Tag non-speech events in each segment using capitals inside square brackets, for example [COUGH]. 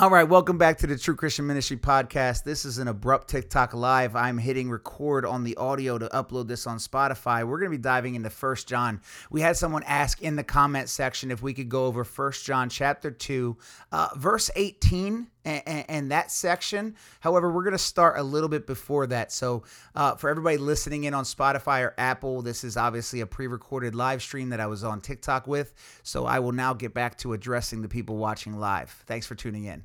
All right, welcome back to the True Christian Ministry podcast. This is an abrupt TikTok live. I'm hitting record on the audio to upload this on Spotify. We're going to be diving into First John. We had someone ask in the comment section if we could go over First John chapter 2, uh, verse 18 and, and, that section. However, we're going to start a little bit before that. So, uh, for everybody listening in on Spotify or Apple, this is obviously a pre recorded live stream that I was on TikTok with. So, I will now get back to addressing the people watching live. Thanks for tuning in.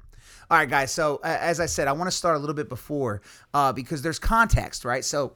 All right, guys. So uh, as I said, I want to start a little bit before uh, because there's context, right? So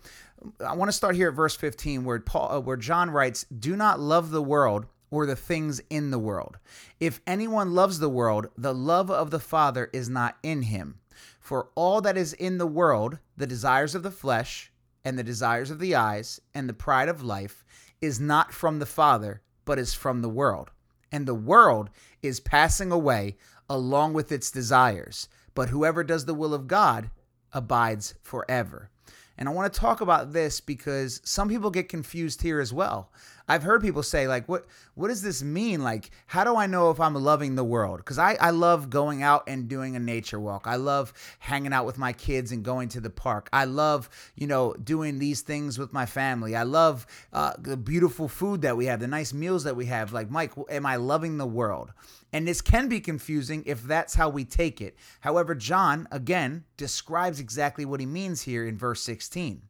I want to start here at verse 15, where Paul, uh, where John writes, "Do not love the world." Or the things in the world. If anyone loves the world, the love of the Father is not in him. For all that is in the world, the desires of the flesh, and the desires of the eyes, and the pride of life, is not from the Father, but is from the world. And the world is passing away along with its desires. But whoever does the will of God abides forever. And I want to talk about this because some people get confused here as well. I've heard people say, like, what what does this mean? Like, how do I know if I'm loving the world? Because I, I love going out and doing a nature walk. I love hanging out with my kids and going to the park. I love, you know, doing these things with my family. I love uh, the beautiful food that we have, the nice meals that we have. Like, Mike, am I loving the world? And this can be confusing if that's how we take it. However, John, again, describes exactly what he means here in verse 16.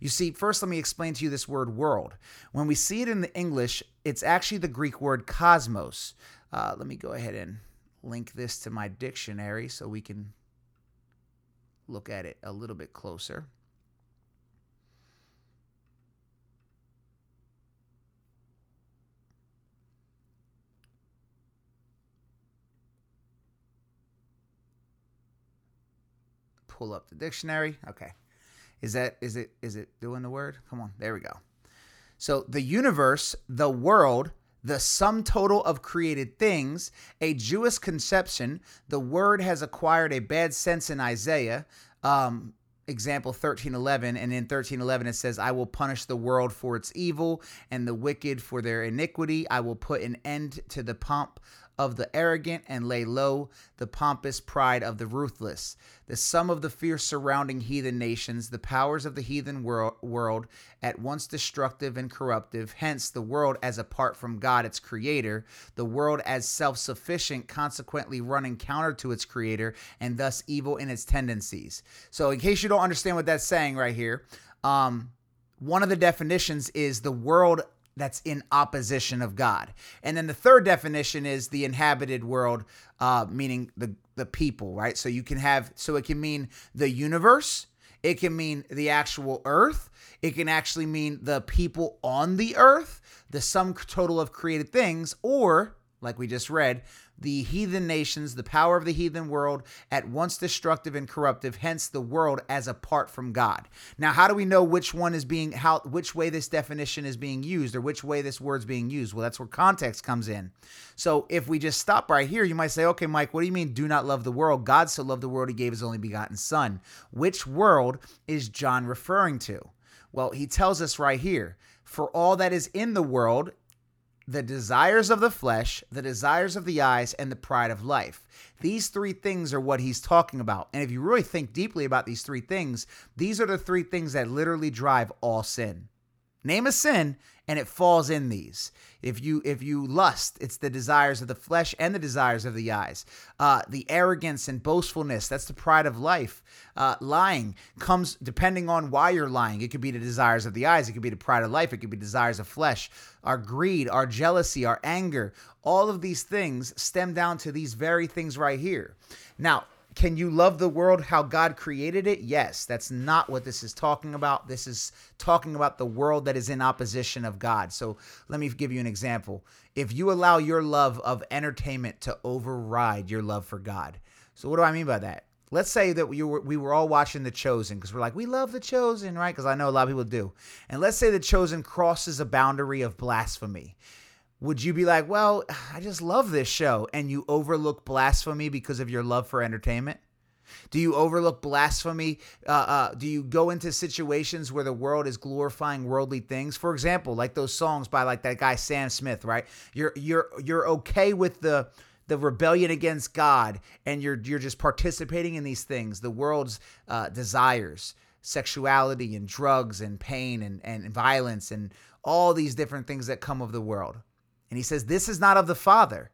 You see, first let me explain to you this word world. When we see it in the English, it's actually the Greek word cosmos. Uh, let me go ahead and link this to my dictionary so we can look at it a little bit closer. Pull up the dictionary. Okay. Is that is it is it doing the word? Come on, there we go. So the universe, the world, the sum total of created things, a Jewish conception. The word has acquired a bad sense in Isaiah. Um, example 1311 and in 1311 it says i will punish the world for its evil and the wicked for their iniquity i will put an end to the pomp of the arrogant and lay low the pompous pride of the ruthless. The sum of the fear surrounding heathen nations, the powers of the heathen world, at once destructive and corruptive, hence the world as apart from God, its creator, the world as self sufficient, consequently running counter to its creator, and thus evil in its tendencies. So, in case you don't understand what that's saying right here, um, one of the definitions is the world that's in opposition of God. And then the third definition is the inhabited world, uh, meaning the the people, right? So you can have so it can mean the universe, it can mean the actual earth, it can actually mean the people on the earth, the sum total of created things, or like we just read, the heathen nations, the power of the heathen world, at once destructive and corruptive, hence the world as apart from God. Now, how do we know which one is being how which way this definition is being used or which way this word's being used? Well, that's where context comes in. So if we just stop right here, you might say, okay, Mike, what do you mean do not love the world? God so loved the world he gave his only begotten son. Which world is John referring to? Well, he tells us right here. For all that is in the world, the desires of the flesh, the desires of the eyes, and the pride of life. These three things are what he's talking about. And if you really think deeply about these three things, these are the three things that literally drive all sin. Name a sin, and it falls in these. If you if you lust, it's the desires of the flesh and the desires of the eyes. Uh, the arrogance and boastfulness, that's the pride of life. Uh, lying comes depending on why you're lying. It could be the desires of the eyes. It could be the pride of life. It could be desires of flesh. Our greed, our jealousy, our anger. All of these things stem down to these very things right here. Now, can you love the world how God created it? Yes. That's not what this is talking about. This is talking about the world that is in opposition of God. So let me give you an example. If you allow your love of entertainment to override your love for God. So what do I mean by that? Let's say that we were, we were all watching The Chosen because we're like, we love The Chosen, right? Because I know a lot of people do. And let's say The Chosen crosses a boundary of blasphemy would you be like, well, I just love this show, and you overlook blasphemy because of your love for entertainment? Do you overlook blasphemy? Uh, uh, do you go into situations where the world is glorifying worldly things? For example, like those songs by like that guy Sam Smith, right? You're you're you're okay with the the rebellion against God and you're you're just participating in these things, the world's uh, desires, sexuality and drugs and pain and, and violence and all these different things that come of the world. And he says, This is not of the Father,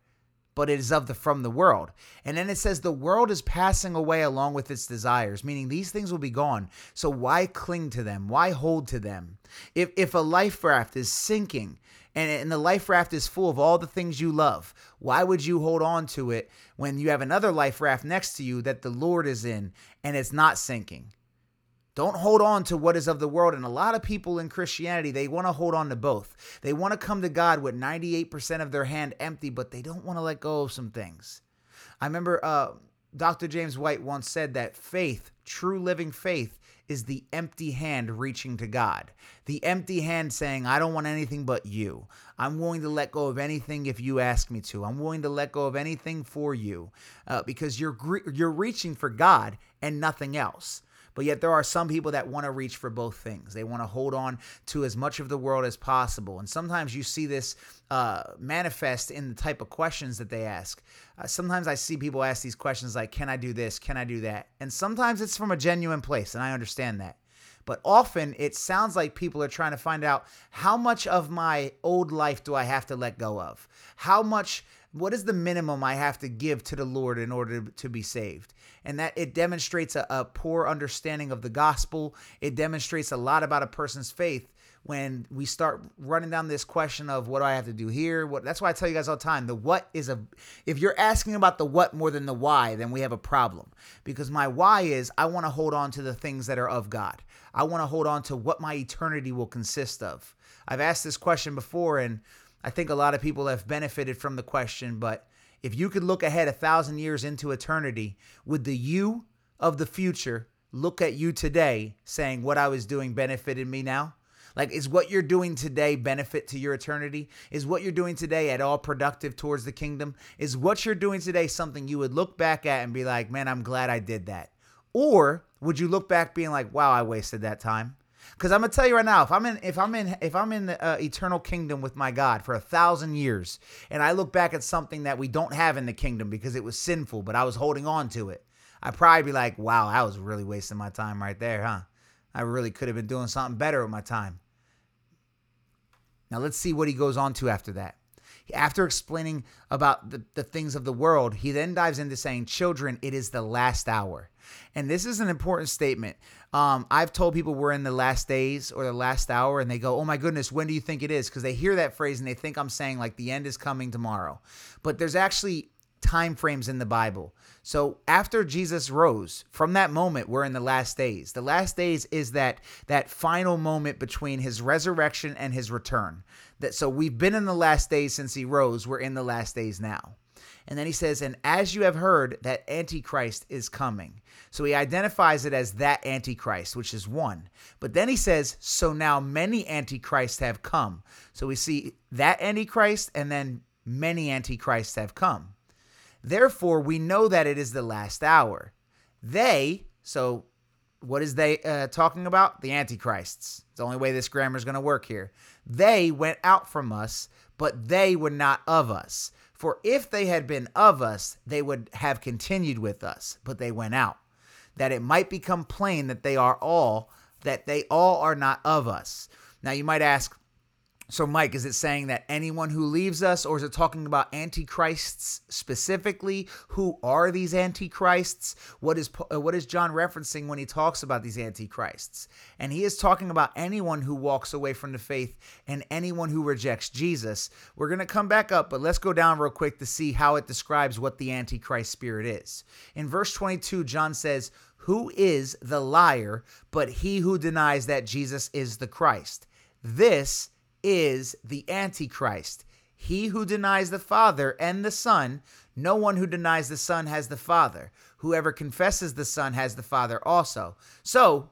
but it is of the from the world. And then it says the world is passing away along with its desires, meaning these things will be gone. So why cling to them? Why hold to them? If if a life raft is sinking and, and the life raft is full of all the things you love, why would you hold on to it when you have another life raft next to you that the Lord is in and it's not sinking? Don't hold on to what is of the world. And a lot of people in Christianity, they want to hold on to both. They want to come to God with 98% of their hand empty, but they don't want to let go of some things. I remember uh, Dr. James White once said that faith, true living faith, is the empty hand reaching to God. The empty hand saying, I don't want anything but you. I'm willing to let go of anything if you ask me to. I'm willing to let go of anything for you uh, because you're, you're reaching for God and nothing else. But yet, there are some people that want to reach for both things. They want to hold on to as much of the world as possible. And sometimes you see this uh, manifest in the type of questions that they ask. Uh, sometimes I see people ask these questions like, Can I do this? Can I do that? And sometimes it's from a genuine place, and I understand that. But often it sounds like people are trying to find out how much of my old life do I have to let go of? How much what is the minimum I have to give to the Lord in order to be saved? And that it demonstrates a, a, poor understanding of the gospel. It demonstrates a lot about a person's faith when we start running down this question of what do I have to do here? What that's why I tell you guys all the time, the what is a if you're asking about the what more than the why, then we have a problem. Because my why is I want to hold on to the things that are of God. I want to hold on to what my eternity will consist of. I've asked this question before and I think a lot of people have benefited from the question, but if you could look ahead a thousand years into eternity, would the you of the future look at you today saying, What I was doing benefited me now? Like, is what you're doing today benefit to your eternity? Is what you're doing today at all productive towards the kingdom? Is what you're doing today something you would look back at and be like, man, I'm glad I did that? Or would you look back being like, wow, I wasted that time? Because I'm gonna tell you right now, if I'm in, if I'm in, if I'm in the uh, eternal kingdom with my God for a thousand years, and I look back at something that we don't have in the kingdom because it was sinful, but I was holding on to it, I'd probably be like, "Wow, I was really wasting my time right there, huh? I really could have been doing something better with my time." Now let's see what he goes on to after that. After explaining about the, the things of the world, he then dives into saying, Children, it is the last hour. And this is an important statement. Um, I've told people we're in the last days or the last hour, and they go, Oh my goodness, when do you think it is? Because they hear that phrase and they think I'm saying like the end is coming tomorrow. But there's actually time frames in the Bible. So after Jesus rose, from that moment we're in the last days. The last days is that that final moment between his resurrection and his return. That so we've been in the last days since he rose, we're in the last days now. And then he says, And as you have heard that Antichrist is coming. So he identifies it as that Antichrist, which is one. But then he says, So now many Antichrists have come. So we see that Antichrist and then many Antichrists have come. Therefore, we know that it is the last hour. They, so what is they uh, talking about? The Antichrists. It's the only way this grammar is going to work here. They went out from us, but they were not of us. For if they had been of us, they would have continued with us, but they went out, that it might become plain that they are all, that they all are not of us. Now you might ask, so, Mike, is it saying that anyone who leaves us, or is it talking about antichrists specifically? Who are these antichrists? What is what is John referencing when he talks about these antichrists? And he is talking about anyone who walks away from the faith and anyone who rejects Jesus. We're gonna come back up, but let's go down real quick to see how it describes what the antichrist spirit is. In verse 22, John says, "Who is the liar but he who denies that Jesus is the Christ?" This is the Antichrist. He who denies the Father and the Son, no one who denies the Son has the Father. Whoever confesses the Son has the Father also. So,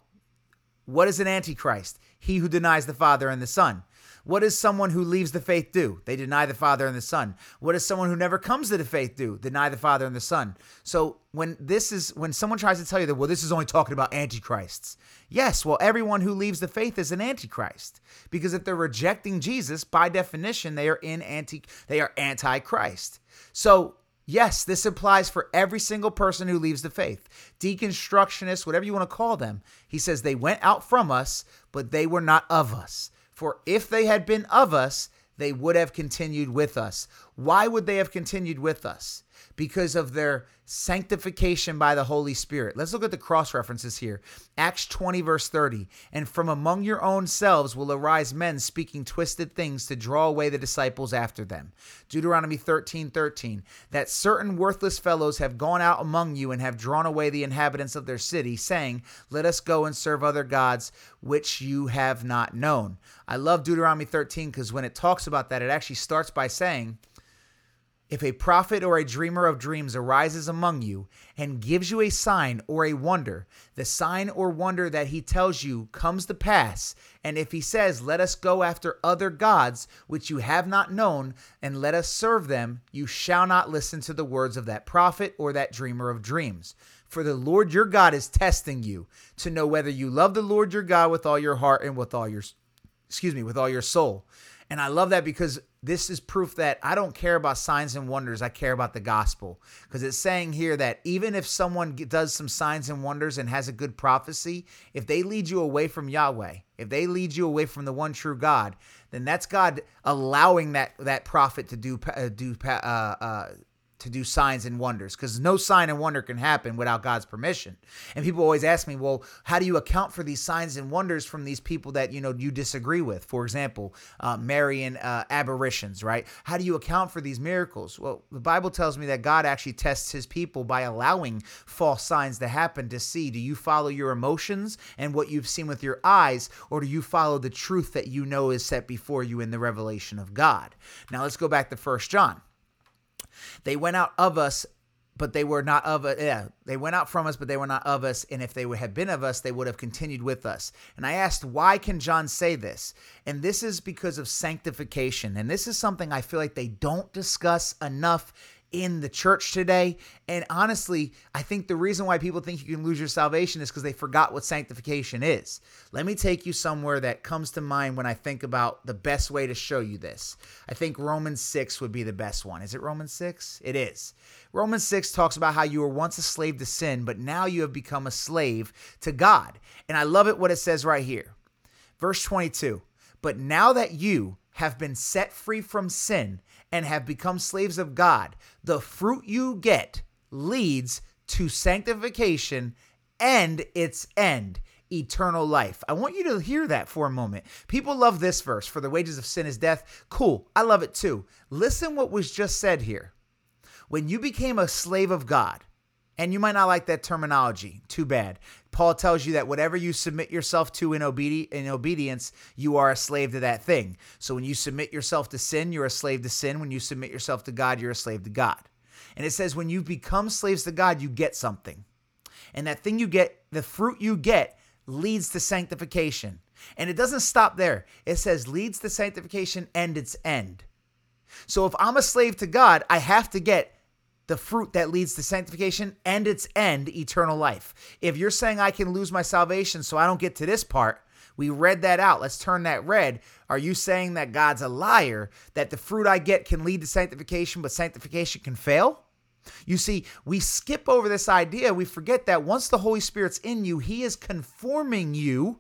what is an Antichrist? He who denies the Father and the Son. What does someone who leaves the faith do? They deny the Father and the Son. What does someone who never comes to the faith do? Deny the Father and the Son. So when this is when someone tries to tell you that, well, this is only talking about antichrists. Yes, well, everyone who leaves the faith is an antichrist. Because if they're rejecting Jesus, by definition, they are in anti they are antichrist. So Yes, this applies for every single person who leaves the faith. Deconstructionists, whatever you want to call them. He says they went out from us, but they were not of us. For if they had been of us, they would have continued with us. Why would they have continued with us? Because of their sanctification by the Holy Spirit. Let's look at the cross references here. Acts 20, verse 30. And from among your own selves will arise men speaking twisted things to draw away the disciples after them. Deuteronomy 13, 13. That certain worthless fellows have gone out among you and have drawn away the inhabitants of their city, saying, Let us go and serve other gods which you have not known. I love Deuteronomy 13 because when it talks about that, it actually starts by saying, if a prophet or a dreamer of dreams arises among you and gives you a sign or a wonder, the sign or wonder that he tells you comes to pass, and if he says, Let us go after other gods which you have not known, and let us serve them, you shall not listen to the words of that prophet or that dreamer of dreams. For the Lord your God is testing you to know whether you love the Lord your God with all your heart and with all your excuse me, with all your soul. And I love that because this is proof that I don't care about signs and wonders. I care about the gospel. Because it's saying here that even if someone does some signs and wonders and has a good prophecy, if they lead you away from Yahweh, if they lead you away from the one true God, then that's God allowing that that prophet to do uh, do uh, uh, to do signs and wonders because no sign and wonder can happen without God's permission. And people always ask me, well, how do you account for these signs and wonders from these people that you know you disagree with? For example, uh, Marian uh, aberrations, right? How do you account for these miracles? Well, the Bible tells me that God actually tests His people by allowing false signs to happen to see do you follow your emotions and what you've seen with your eyes, or do you follow the truth that you know is set before you in the revelation of God? Now let's go back to First John. They went out of us, but they were not of us. Yeah, they went out from us, but they were not of us. And if they would have been of us, they would have continued with us. And I asked, why can John say this? And this is because of sanctification. And this is something I feel like they don't discuss enough in the church today. And honestly, I think the reason why people think you can lose your salvation is because they forgot what sanctification is. Let me take you somewhere that comes to mind when I think about the best way to show you this. I think Romans 6 would be the best one. Is it Romans 6? It is. Romans 6 talks about how you were once a slave to sin, but now you have become a slave to God. And I love it what it says right here. Verse 22 But now that you have been set free from sin and have become slaves of God, the fruit you get leads to sanctification and its end, eternal life. I want you to hear that for a moment. People love this verse, for the wages of sin is death. Cool. I love it too. Listen what was just said here. When you became a slave of God, and you might not like that terminology. Too bad. Paul tells you that whatever you submit yourself to in, obedi- in obedience, you are a slave to that thing. So when you submit yourself to sin, you're a slave to sin. When you submit yourself to God, you're a slave to God. And it says when you become slaves to God, you get something. And that thing you get, the fruit you get, leads to sanctification. And it doesn't stop there. It says leads to sanctification and its end. So if I'm a slave to God, I have to get the fruit that leads to sanctification and its end, eternal life. If you're saying I can lose my salvation so I don't get to this part, we read that out. Let's turn that red. Are you saying that God's a liar, that the fruit I get can lead to sanctification, but sanctification can fail? You see, we skip over this idea. We forget that once the Holy Spirit's in you, He is conforming you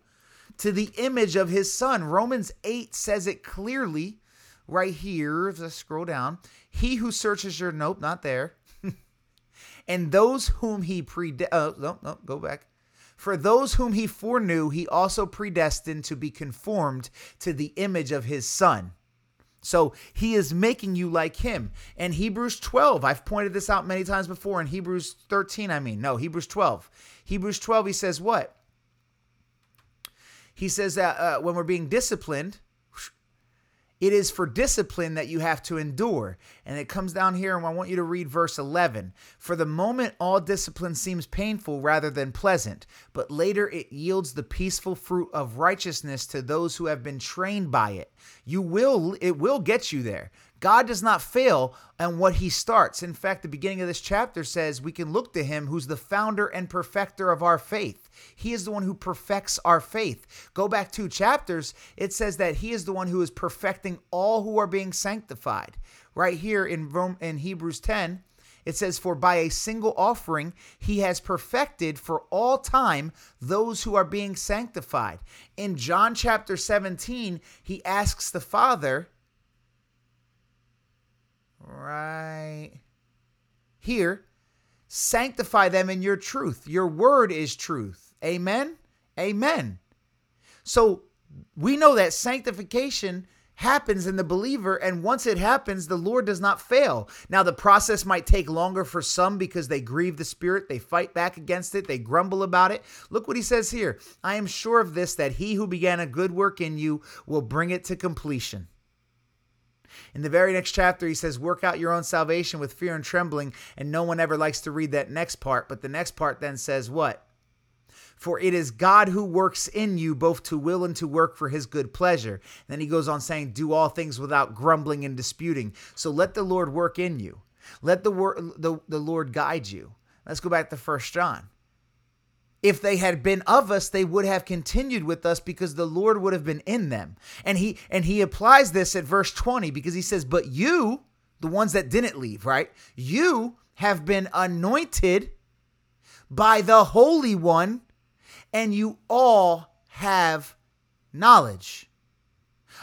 to the image of His Son. Romans 8 says it clearly right here. If I scroll down, He who searches your, nope, not there. And those whom he predestined, oh no, no, go back. For those whom he foreknew, he also predestined to be conformed to the image of his son. So he is making you like him. And Hebrews 12, I've pointed this out many times before. In Hebrews 13, I mean, no, Hebrews 12. Hebrews 12, he says what? He says that uh, when we're being disciplined, it is for discipline that you have to endure. And it comes down here, and I want you to read verse 11. For the moment, all discipline seems painful rather than pleasant, but later it yields the peaceful fruit of righteousness to those who have been trained by it. You will, it will get you there. God does not fail on what he starts. In fact, the beginning of this chapter says we can look to him who's the founder and perfecter of our faith. He is the one who perfects our faith. Go back two chapters, it says that he is the one who is perfecting all who are being sanctified. Right here in Rome in Hebrews 10, It says, For by a single offering he has perfected for all time those who are being sanctified. In John chapter 17, he asks the Father, right here, sanctify them in your truth. Your word is truth. Amen. Amen. So we know that sanctification happens in the believer. And once it happens, the Lord does not fail. Now, the process might take longer for some because they grieve the Spirit, they fight back against it, they grumble about it. Look what he says here I am sure of this, that he who began a good work in you will bring it to completion. In the very next chapter, he says, Work out your own salvation with fear and trembling. And no one ever likes to read that next part. But the next part then says, What? For it is God who works in you both to will and to work for his good pleasure. And then he goes on saying, Do all things without grumbling and disputing. So let the Lord work in you. Let the, wor- the, the Lord guide you. Let's go back to First John. If they had been of us, they would have continued with us because the Lord would have been in them. And he and he applies this at verse 20 because he says, But you, the ones that didn't leave, right? You have been anointed by the Holy One and you all have knowledge.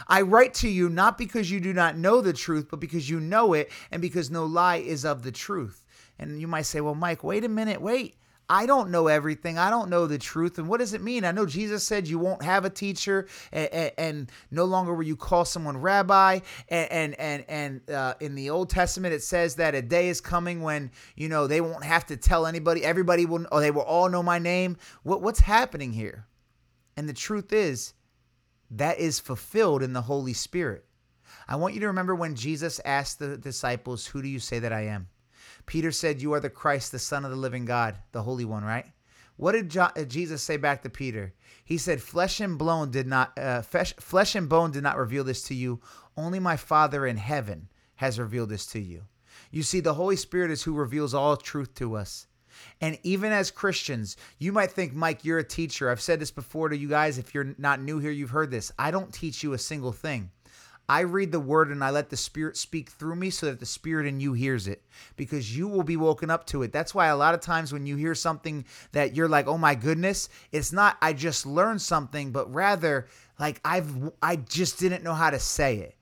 I write to you not because you do not know the truth, but because you know it, and because no lie is of the truth. And you might say, Well, Mike, wait a minute, wait. I don't know everything. I don't know the truth. And what does it mean? I know Jesus said you won't have a teacher, and, and, and no longer will you call someone rabbi. And and and, uh, in the Old Testament, it says that a day is coming when you know they won't have to tell anybody. Everybody will, or they will all know my name. What what's happening here? And the truth is, that is fulfilled in the Holy Spirit. I want you to remember when Jesus asked the disciples, "Who do you say that I am?" Peter said, You are the Christ, the Son of the living God, the Holy One, right? What did uh, Jesus say back to Peter? He said, "Flesh and bone did not, uh, flesh, flesh and bone did not reveal this to you. Only my Father in heaven has revealed this to you." You see, the Holy Spirit is who reveals all truth to us. And even as Christians, you might think, Mike, you're a teacher. I've said this before to you guys. If you're not new here, you've heard this. I don't teach you a single thing. I read the word and I let the Spirit speak through me so that the Spirit in you hears it because you will be woken up to it. That's why a lot of times when you hear something that you're like, oh my goodness, it's not I just learned something, but rather like I've I just didn't know how to say it.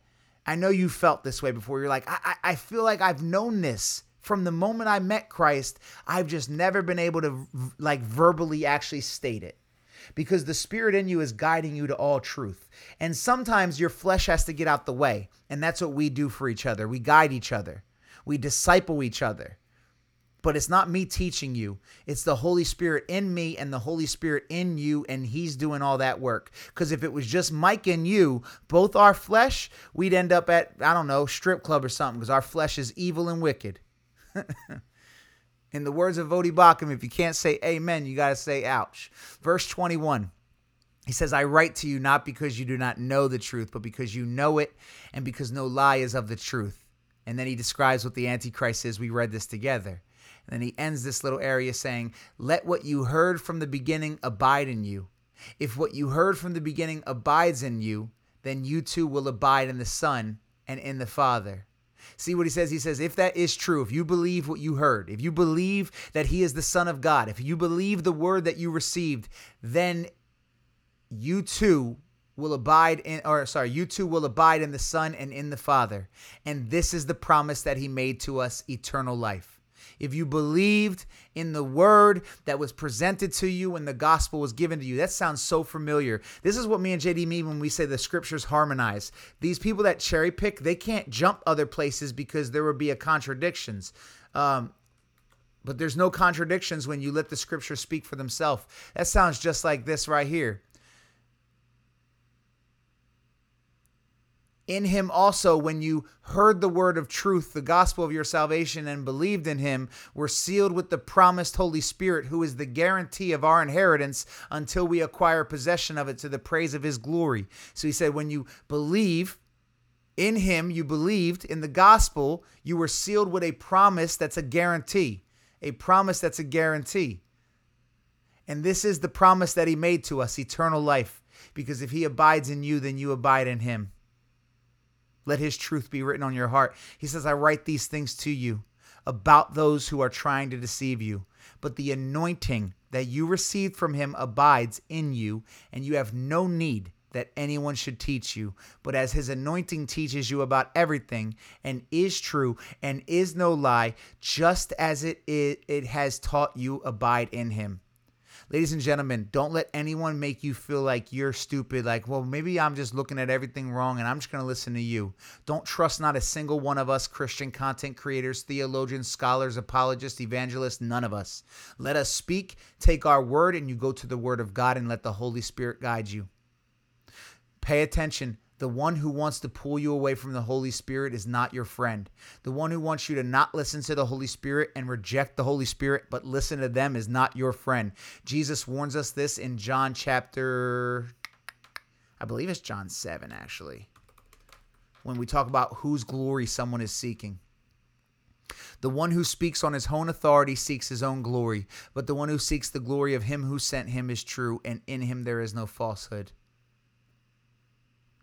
I know you felt this way before. You're like, I, I feel like I've known this from the moment I met Christ. I've just never been able to like verbally actually state it because the spirit in you is guiding you to all truth. And sometimes your flesh has to get out the way. And that's what we do for each other. We guide each other, we disciple each other. But it's not me teaching you. It's the Holy Spirit in me and the Holy Spirit in you, and He's doing all that work. Because if it was just Mike and you, both our flesh, we'd end up at, I don't know, strip club or something, because our flesh is evil and wicked. [LAUGHS] In the words of Voddie Baucham, if you can't say amen, you got to say ouch. Verse 21. He says, I write to you not because you do not know the truth, but because you know it and because no lie is of the truth. And then he describes what the Antichrist is. We read this together. And then he ends this little area saying, Let what you heard from the beginning abide in you. If what you heard from the beginning abides in you, then you too will abide in the Son and in the Father. See what he says? He says, if that is true, if you believe what you heard, if you believe that he is the Son of God, if you believe the word that you received, then you too will abide in, or sorry, you too will abide in the Son and in the Father. And this is the promise that he made to us eternal life if you believed in the word that was presented to you when the gospel was given to you. That sounds so familiar. This is what me and JD mean when we say the scriptures harmonize. These people that cherry pick, they can't jump other places because there would be a contradictions. Um, but there's no contradictions when you let the scriptures speak for themselves. That sounds just like this right here. In him also, when you heard the word of truth, the gospel of your salvation, and believed in him, were sealed with the promised Holy Spirit, who is the guarantee of our inheritance until we acquire possession of it to the praise of his glory. So he said, when you believe, in him you believed in the gospel you were sealed with a promise that's a guarantee a promise that's a guarantee. And this is the promise that he made to us eternal life. Because if he abides in you then you abide in him let his truth be written on your heart. He says, I write these things to you. about those who are trying to deceive you. But the anointing that you received from him abides in you, and you have no need that anyone should teach you. But as his anointing teaches you about everything and is true and is no lie, just as it, it, it has taught you, abide in him. Ladies and gentlemen, don't let anyone make you feel like you're stupid, like, well, maybe I'm just looking at everything wrong and I'm just going to listen to you. Don't trust not a single one of us Christian content creators, theologians, scholars, apologists, evangelists, none of us. Let us speak, take our word, and you go to the word of God and let the Holy Spirit guide you. Pay attention. The one who wants to pull you away from the Holy Spirit is not your friend. The one who wants you to not listen to the Holy Spirit and reject the Holy Spirit, but listen to them is not your friend. Jesus warns us this in John chapter, I believe it's John 7, actually, when we talk about whose glory someone is seeking. The one who speaks on his own authority seeks his own glory, but the one who seeks the glory of him who sent him is true, and in him there is no falsehood.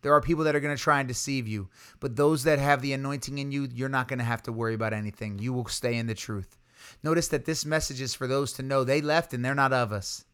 There are people that are going to try and deceive you, but those that have the anointing in you, you're not going to have to worry about anything. You will stay in the truth. Notice that this message is for those to know they left and they're not of us.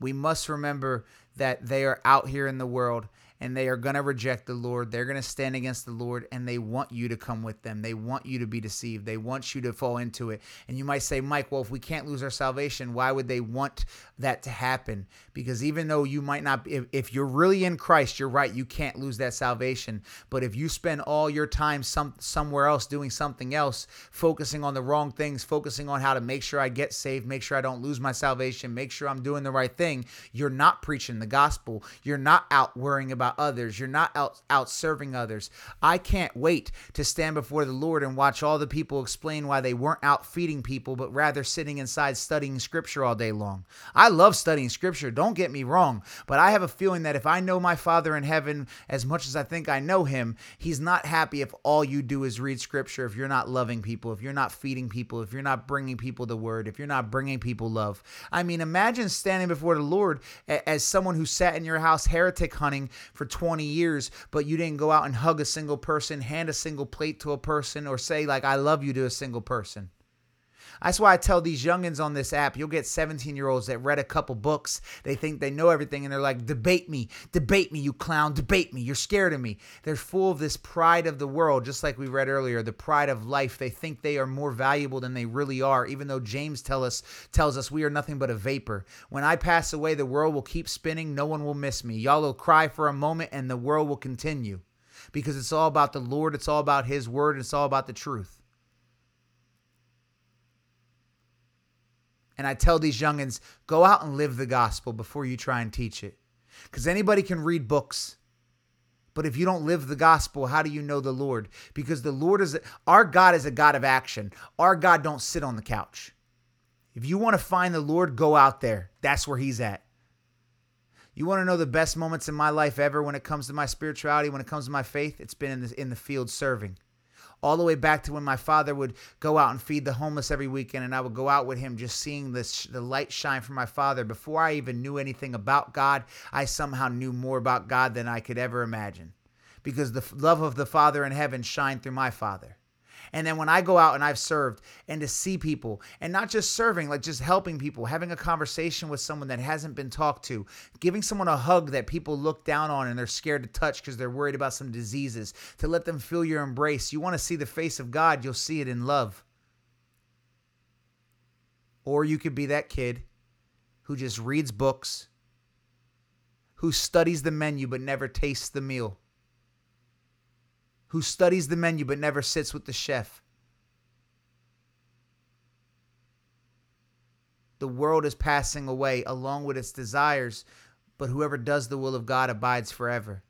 We must remember that they are out here in the world and they are going to reject the Lord. They're going to stand against the Lord and they want you to come with them. They want you to be deceived. They want you to fall into it. And you might say, Mike, well, if we can't lose our salvation, why would they want that to happen? Because even though you might not, if, if you're really in Christ, you're right, you can't lose that salvation. But if you spend all your time some, somewhere else doing something else, focusing on the wrong things, focusing on how to make sure I get saved, make sure I don't lose my salvation, make sure I'm doing the right thing, you're not preaching the gospel. You're not out worrying about others. You're not out, out serving others. I can't wait to stand before the Lord and watch all the people explain why they weren't out feeding people, but rather sitting inside studying scripture all day long. I love studying scripture, don't get me wrong, but I have a feeling that if I know my Father in heaven as much as I think I know him, he's not happy if all you do is read scripture, if you're not loving people, if you're not feeding people, if you're not bringing people the word, if you're not bringing people love. I mean, imagine standing before the Lord as someone who sat in your house heretic hunting for 20 years, but you didn't go out and hug a single person, hand a single plate to a person, or say, like, I love you to a single person. That's why I tell these youngins on this app, you'll get 17 year olds that read a couple books. They think they know everything and they're like, debate me, debate me, you clown, debate me. You're scared of me. They're full of this pride of the world, just like we read earlier, the pride of life. They think they are more valuable than they really are, even though James tell us, tells us we are nothing but a vapor. When I pass away, the world will keep spinning. No one will miss me. Y'all will cry for a moment and the world will continue because it's all about the Lord, it's all about His word, it's all about the truth. And I tell these youngins, go out and live the gospel before you try and teach it. Because anybody can read books. But if you don't live the gospel, how do you know the Lord? Because the Lord is our God is a God of action. Our God don't sit on the couch. If you want to find the Lord, go out there. That's where he's at. You want to know the best moments in my life ever when it comes to my spirituality, when it comes to my faith? It's been in the, in the field serving all the way back to when my father would go out and feed the homeless every weekend and I would go out with him just seeing this the light shine from my father. Before I even knew anything about God I somehow knew more about God than I could ever imagine because the love of the father in heaven shined through my father and then when I go out and I've served and to see people and not just serving, like just helping people, having a conversation with someone that hasn't been talked to, giving someone a hug that people look down on and they're scared to touch because they're worried about some diseases, to let them feel your embrace. You want to see the face of God, you'll see it in love. Or you could be that kid who just reads books, who studies the menu but never tastes the meal who studies the menu but never sits with the chef. The world is passing away along with its desires, but whoever does the will of God abides forever.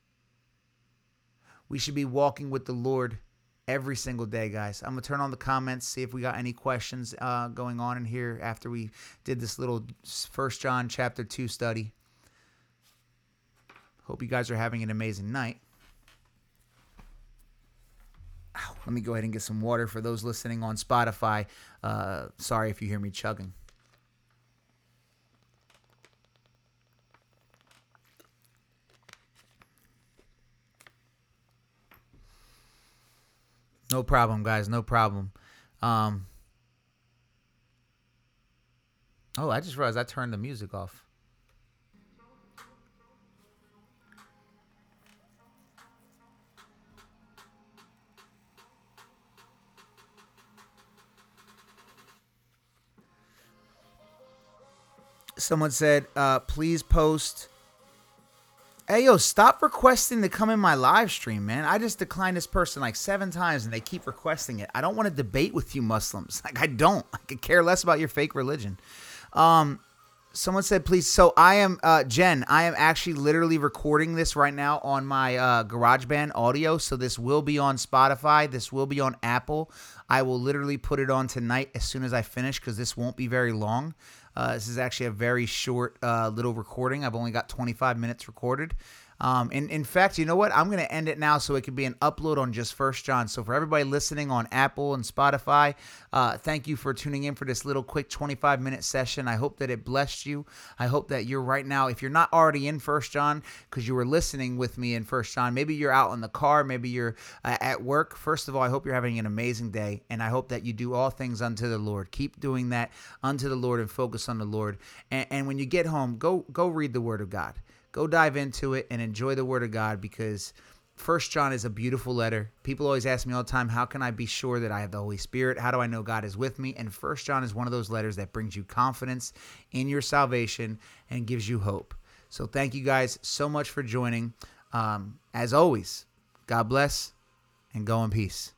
We should be walking with the Lord every single day, guys. I'm going to turn on the comments, see if we got any questions uh, going on in here after we did this little First John chapter 2 study. Hope you guys are having an amazing night. Let me go ahead and get some water for those listening on Spotify. Uh, sorry if you hear me chugging. No problem, guys. No problem. Um, oh, I just realized I turned the music off. Someone said, uh, please post. Hey, yo, stop requesting to come in my live stream, man. I just declined this person like seven times and they keep requesting it. I don't want to debate with you Muslims. [LAUGHS] Like, I don't. I could care less about your fake religion. Um, someone said, please. So I am, uh, Jen, I am actually literally recording this right now on my uh, GarageBand audio. So this will be on Spotify. This will be on Apple. I will literally put it on tonight as soon as I finish because this won't be very long. Uh, this is actually a very short uh, little recording. I've only got 25 minutes recorded. Um, and in fact, you know what? I'm going to end it now so it can be an upload on just First John. So for everybody listening on Apple and Spotify, uh, thank you for tuning in for this little quick 25 minute session. I hope that it blessed you. I hope that you're right now, if you're not already in First John because you were listening with me in First John, maybe you're out in the car, maybe you're uh, at work. First of all, I hope you're having an amazing day, and I hope that you do all things unto the Lord. Keep doing that unto the Lord and focus on the Lord. And, and when you get home, go go read the Word of God go dive into it and enjoy the word of God because First John is a beautiful letter. People always ask me all the time, how can I be sure that I have the Holy Spirit? How do I know God is with me? And First John is one of those letters that brings you confidence in your salvation and gives you hope. So thank you guys so much for joining. Um, as always, God bless and go in peace.